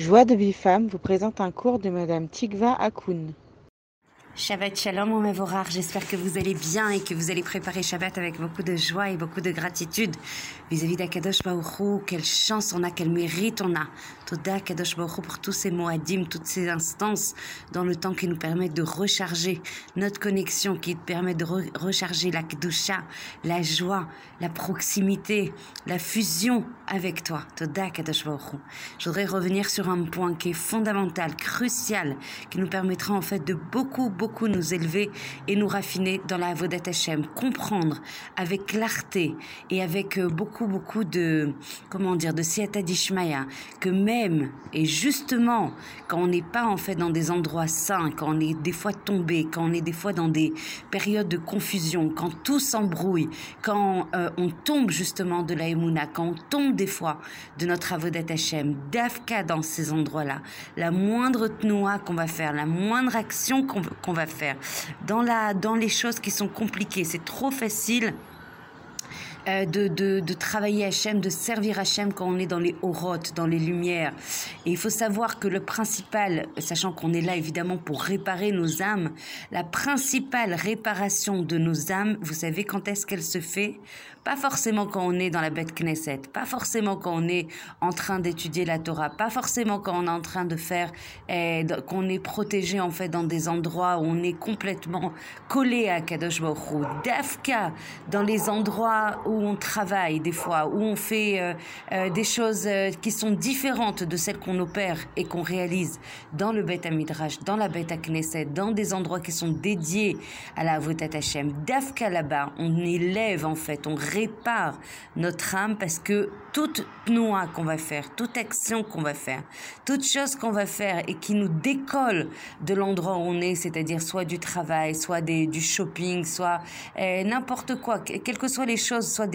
Joie de femme vous présente un cours de Madame Tikva Akoun. Shabbat Shalom, mon Mévorard. J'espère que vous allez bien et que vous allez préparer Shabbat avec beaucoup de joie et beaucoup de gratitude vis-à-vis d'Akadosh Baruchou. Quelle chance on a, quel mérite on a. Toda Akadosh Baruchou pour tous ces moadim, toutes ces instances dans le temps qui nous permettent de recharger notre connexion, qui permettent de recharger la Kedusha, la joie, la proximité, la fusion avec toi. Toda Akadosh Baruchou. Je voudrais revenir sur un point qui est fondamental, crucial, qui nous permettra en fait de beaucoup, beaucoup nous élever et nous raffiner dans la Avodat Hashem, comprendre avec clarté et avec euh, beaucoup, beaucoup de, comment dire, de Siata Dishmaya, que même, et justement, quand on n'est pas en fait dans des endroits sains, quand on est des fois tombé, quand on est des fois dans des périodes de confusion, quand tout s'embrouille, quand euh, on tombe justement de la Emouna, quand on tombe des fois de notre Avodat Hashem, d'Afka dans ces endroits-là, la moindre tnoa qu'on va faire, la moindre action qu'on va faire, dans, la, dans les choses qui sont compliquées. C'est trop facile euh, de, de, de, travailler Hachem, de servir Hachem quand on est dans les orotes, dans les lumières. Et il faut savoir que le principal, sachant qu'on est là évidemment pour réparer nos âmes, la principale réparation de nos âmes, vous savez quand est-ce qu'elle se fait? Pas forcément quand on est dans la bête Knesset, pas forcément quand on est en train d'étudier la Torah, pas forcément quand on est en train de faire, eh, qu'on est protégé en fait dans des endroits où on est complètement collé à Kadosh Baruch. Dafka, dans les endroits où on travaille des fois, où on fait euh, euh, des choses euh, qui sont différentes de celles qu'on opère et qu'on réalise dans le Beth Midrash, dans la Beth Knesset, dans des endroits qui sont dédiés à la Avodat Hashem. Dafka là-bas, on élève en fait, on répare notre âme parce que toute noix qu'on va faire, toute action qu'on va faire, toute chose qu'on va faire et qui nous décolle de l'endroit où on est, c'est-à-dire soit du travail, soit du shopping, soit n'importe quoi, quelles que soient les choses, soit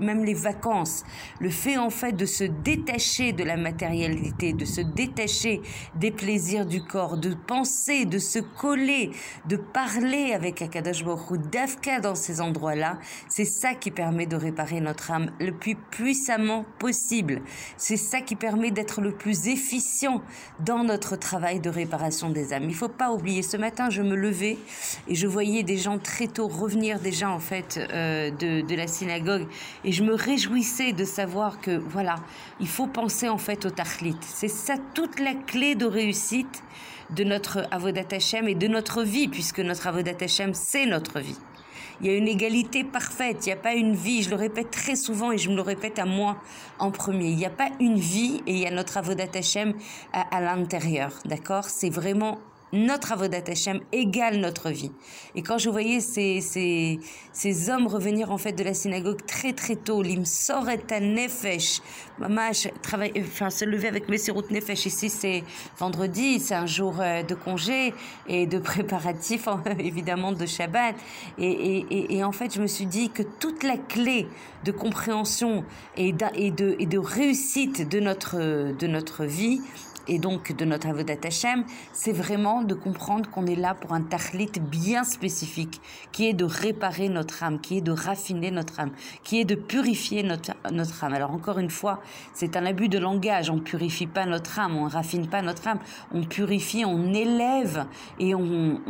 même les vacances, le fait en fait de se détacher de la matérialité, de se détacher des plaisirs du corps, de penser, de se coller, de parler avec Akadash Baruch d'Afka dans ces endroits-là, c'est ça qui permet de réparer notre âme le plus puissamment possible. C'est ça qui permet d'être le plus efficient dans notre travail de réparation des âmes. Il faut pas oublier, ce matin je me levais et je voyais des gens très tôt revenir déjà en fait euh, de, la synagogue et je me réjouissais de savoir que voilà, il faut penser en fait au tachlit. C'est ça toute la clé de réussite de notre avodat Hashem et de notre vie, puisque notre avodat Hashem, c'est notre vie. Il y a une égalité parfaite, il n'y a pas une vie, je le répète très souvent et je me le répète à moi en premier, il n'y a pas une vie et il y a notre avodat Hashem à, à l'intérieur, d'accord? C'est vraiment notre avodat Hashem égale notre vie. Et quand je voyais ces, ces, ces hommes revenir en fait de la synagogue très très tôt, l'imsoret nefesh, mamash, travaille, enfin se lever avec mes routes nefesh ici c'est vendredi, c'est un jour euh, de congé et de préparatif évidemment de Shabbat. Et, et, et, en fait je me suis dit que toute la clé de compréhension et et de, et de réussite de notre, de notre vie, et donc de notre Avodat Hashem, c'est vraiment de comprendre qu'on est là pour un tahlit bien spécifique, qui est de réparer notre âme, qui est de raffiner notre âme, qui est de purifier notre, notre âme. Alors encore une fois, c'est un abus de langage, on purifie pas notre âme, on raffine pas notre âme, on purifie, on élève et on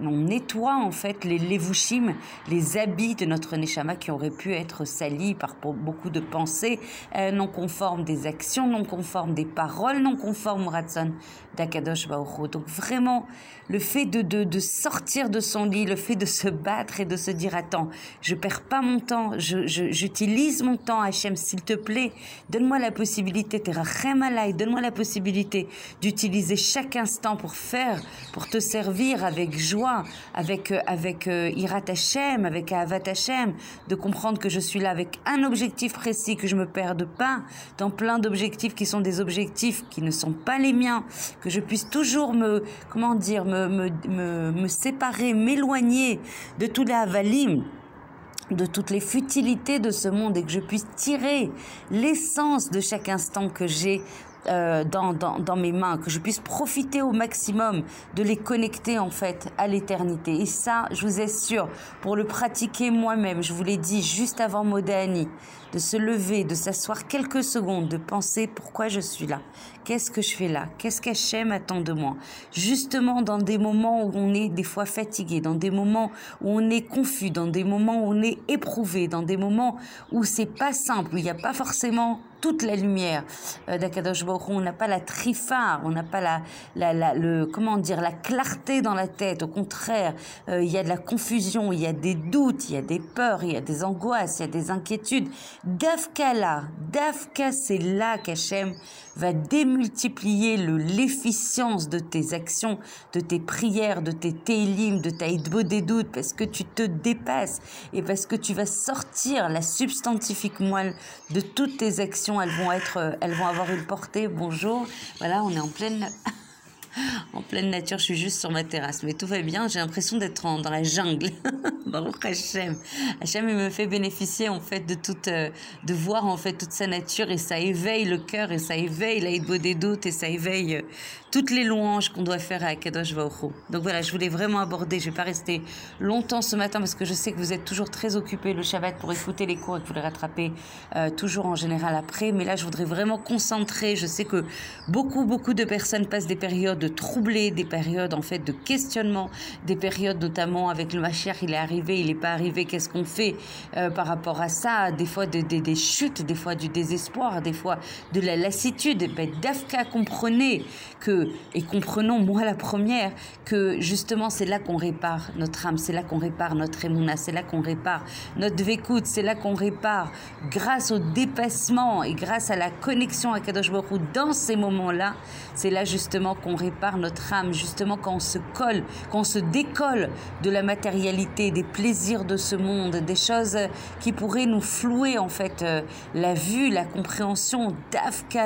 nettoie en fait les levushim, les habits de notre neshama qui auraient pu être salis par beaucoup de pensées euh, non conformes, des actions non conformes, des paroles non conformes conforme au Ratson d'Akadosh Baruch Donc vraiment, le fait de, de, de, sortir de son lit, le fait de se battre et de se dire attends, je perds pas mon temps, j'utilise je, mon temps, Hachem, s'il te plaît, donne-moi la possibilité, donne-moi la possibilité d'utiliser chaque instant pour faire, pour te servir avec joie, avec, avec euh, Irat Hachem, avec Avat Hachem, de comprendre que je suis là avec un objectif précis, que je me perde pas dans plein d'objectifs qui sont des objectifs qui ne sont pas les miens, que je puisse toujours me, comment dire, me, me, me, me séparer, m'éloigner de tous les avalim, de toutes les futilités de ce monde et que je puisse tirer l'essence de chaque instant que j'ai euh, dans, dans, dans, mes mains, que je puisse profiter au maximum de les connecter en fait à l'éternité. Et ça, je vous assure, pour le pratiquer moi-même, je vous l'ai dit juste avant Modéani, de se lever, de s'asseoir quelques secondes, de penser pourquoi je suis là, qu'est-ce que je fais là, qu'est-ce qu'Hachem attend de moi. Justement dans des moments où on est des fois fatigué, dans des moments où on est confus, dans des moments où on est éprouvé, dans des moments où c'est pas simple, où il n'y a pas forcément toute la lumière euh, d'Akadosh Baruch on n'a pas la trifard, on n'a pas la, la, la, le, comment dire, la clarté dans la tête. Au contraire, euh, il y a de la confusion, il y a des doutes, il y a des peurs, il y a des angoisses, il y a des inquiétudes. Dafka là, Dafka, c'est là qu'Hachem va démultiplier l'efficience de tes actions, de tes prières, de tes télim, de ta des doutes, parce que tu te dépasses et parce que tu vas sortir la substantifique moelle de toutes tes actions. Elles vont être, elles vont avoir une portée. Bonjour. Voilà, on est en pleine en pleine nature, je suis juste sur ma terrasse, mais tout va bien. J'ai l'impression d'être dans la jungle. Baruch Hashem. Hashem, il me fait bénéficier en fait de toute, euh, de voir en fait toute sa nature et ça éveille le cœur et ça éveille l'aïdbo des doutes et ça éveille euh, toutes les louanges qu'on doit faire à Kadosh Vaocho. Donc voilà, je voulais vraiment aborder. Je vais pas rester longtemps ce matin parce que je sais que vous êtes toujours très occupés le Shabbat pour écouter les cours et que vous les rattrapez euh, toujours en général après. Mais là, je voudrais vraiment concentrer. Je sais que beaucoup, beaucoup de personnes passent des périodes de troublées, des périodes en fait de questionnement, des périodes notamment avec le Mashiach, il est il n'est pas arrivé, qu'est-ce qu'on fait euh, par rapport à ça? Des fois de, des chutes, des fois du désespoir, des fois de la lassitude. Ben, Dafka comprenez que, et comprenons, moi la première, que justement c'est là qu'on répare notre âme, c'est là qu'on répare notre émouna, c'est là qu'on répare notre vécoute, c'est là qu'on répare grâce au dépassement et grâce à la connexion à Kadosh Baruch dans ces moments-là, c'est là justement qu'on répare notre âme, justement quand on se colle, quand on se décolle de la matérialité, des plaisirs de ce monde, des choses qui pourraient nous flouer en fait euh, la vue, la compréhension. Dafka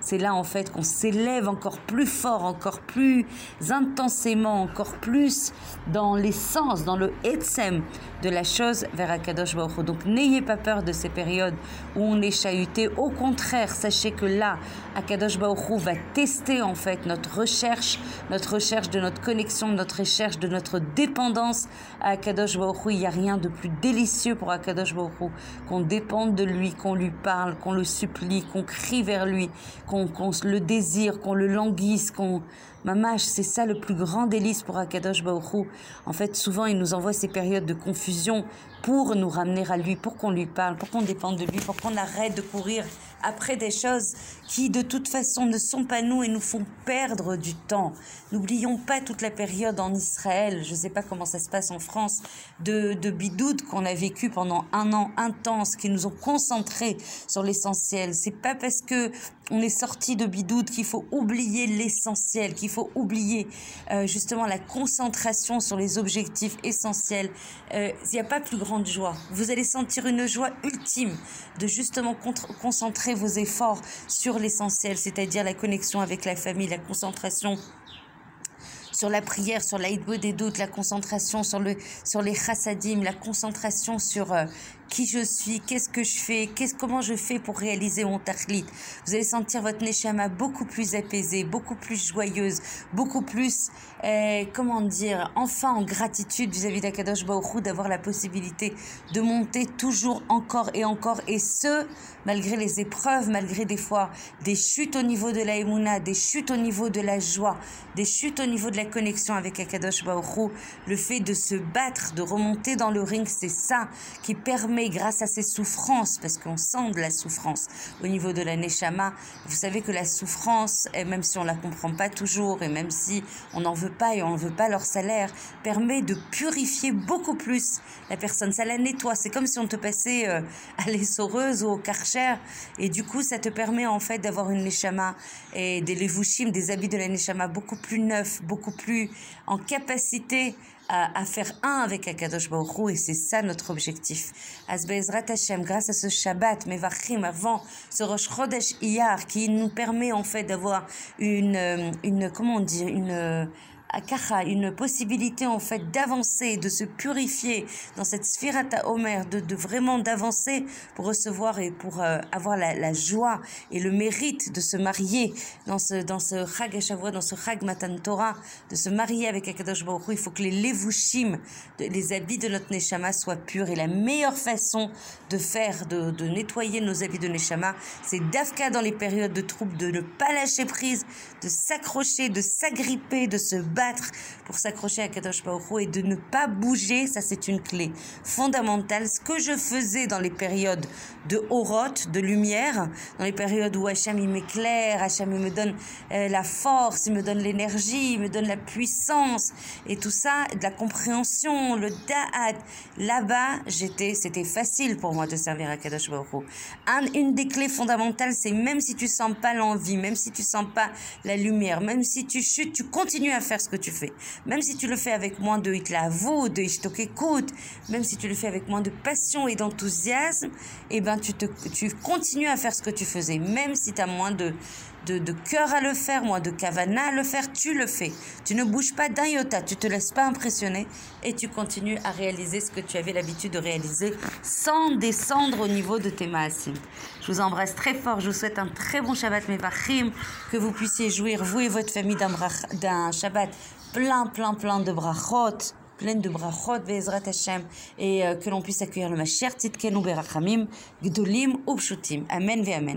c'est là en fait qu'on s'élève encore plus fort, encore plus intensément, encore plus dans l'essence, dans le etsem de la chose vers Akadosh Baruch Donc n'ayez pas peur de ces périodes où on est chahuté. Au contraire, sachez que là, Akadosh Baruch va tester en fait notre recherche, notre recherche de notre connexion, notre recherche de notre dépendance à Akadosh Il n'y a rien de plus délicieux pour Akadosh Baruch qu'on dépende de lui, qu'on lui parle, qu'on le supplie, qu'on crie vers lui, qu'on le désire, qu'on le languisse, qu'on Mamash, c'est ça le plus grand délice pour Akadosh Baruch En fait, souvent, il nous envoie ces périodes de confusion pour nous ramener à lui, pour qu'on lui parle, pour qu'on dépende de lui, pour qu'on arrête de courir après des choses qui de toute façon ne sont pas nous et nous font perdre du temps. N'oublions pas toute la période en Israël, je ne sais pas comment ça se passe en France, de, de bidoud qu'on a vécu pendant un an intense, qui nous ont concentrés sur l'essentiel. C'est pas parce que on est sorti de bidoud qu'il faut oublier l'essentiel, qu'il faut oublier euh, justement la concentration sur les objectifs essentiels. Euh, il n'y a pas plus grande joie. Vous allez sentir une joie ultime de justement concentrer vos efforts sur l'essentiel, c'est-à-dire la connexion avec la famille, la concentration sur la prière, sur l'aïdbo des doutes, la concentration sur, le, sur les chassadim, la concentration sur euh, qui je suis, qu'est-ce que je fais, qu'est-ce, comment je fais pour réaliser mon tachlit. Vous allez sentir votre neshama beaucoup plus apaisée, beaucoup plus joyeuse, beaucoup plus, euh, comment dire, enfin en gratitude vis-à-vis d'Akadosh Baruch d'avoir la possibilité de monter toujours encore et encore, et ce, malgré les épreuves, malgré des fois des chutes au niveau de la emuna, des chutes au niveau de la joie, des chutes au niveau de la connexion avec Akadosh Baruch le fait de se battre, de remonter dans le ring, c'est ça qui permet grâce à ces souffrances, parce qu'on sent de la souffrance au niveau de la Neshama, vous savez que la souffrance, et même si on la comprend pas toujours, et même si on n'en veut pas et on ne veut pas leur salaire, permet de purifier beaucoup plus la personne. Ça la nettoie. C'est comme si on te passait euh, à l'essoreuse ou au karcher, et du coup, ça te permet en fait d'avoir une Neshama et des levushim, des habits de la Neshama beaucoup plus neufs, beaucoup plus en capacité à, faire un avec Akadosh Baruch et c'est ça notre objectif. Asbeizrat Hashem, grâce à ce Shabbat, Mevachim, avant ce Rosh Chodesh Iyar, qui nous permet en fait d'avoir une, euh, une, comment on dit, une, kacha, une possibilité en fait d'avancer, de se purifier dans cette sphirata Omer, de, de vraiment d'avancer pour recevoir et pour euh, avoir la, joie et le mérite de se marier dans ce dans ce Chag dans ce Chag Matan Torah, de se marier avec Akadosh Baruch il faut que les levushim, les habits de notre neshama soient purs. Et la meilleure façon de faire, de, de nettoyer nos habits de neshama, c'est d'afka dans les périodes de troubles, de ne pas lâcher prise, de s'accrocher, de s'agripper, de se battre pour s'accrocher à Kadosh Baruch et de ne pas bouger, ça c'est une clé fondamentale. Ce que je faisais dans les périodes de horoth, de lumière, dans les périodes où Hacham il m'éclaire, Hacham il me donne euh, la force, il me donne l'énergie, il me donne la puissance et tout ça, de la compréhension, le da'at. Là-bas, j'étais, c'était facile pour moi de servir à Kadosh Baruch Un, une des clés fondamentales, c'est même si tu sens pas l'envie, même si tu sens pas la lumière, même si tu chutes, tu continues à faire que tu fais. Même si tu le fais avec moins de hitlavou, de écoute, même si tu le fais avec moins de passion et d'enthousiasme, eh ben tu, te, tu continues à faire ce que tu faisais. Même si tu as moins de, de, de cœur à le faire, moins de kavana à le faire, tu le fais. Tu ne bouges pas d'un iota, tu te laisses pas impressionner et tu continues à réaliser ce que tu avais l'habitude de réaliser sans descendre au niveau de tes maasim. Je vous embrasse très fort, je vous souhaite un très bon Shabbat Mevachim, que vous puissiez jouir, vous et votre famille, d'un Shabbat plein, plein, plein de brachot, plein de brachot, Vezrat Hashem, et euh, que l'on puisse accueillir le Mashiach, Titkenu Berachamim, Gdolim. Amen, ve Amen.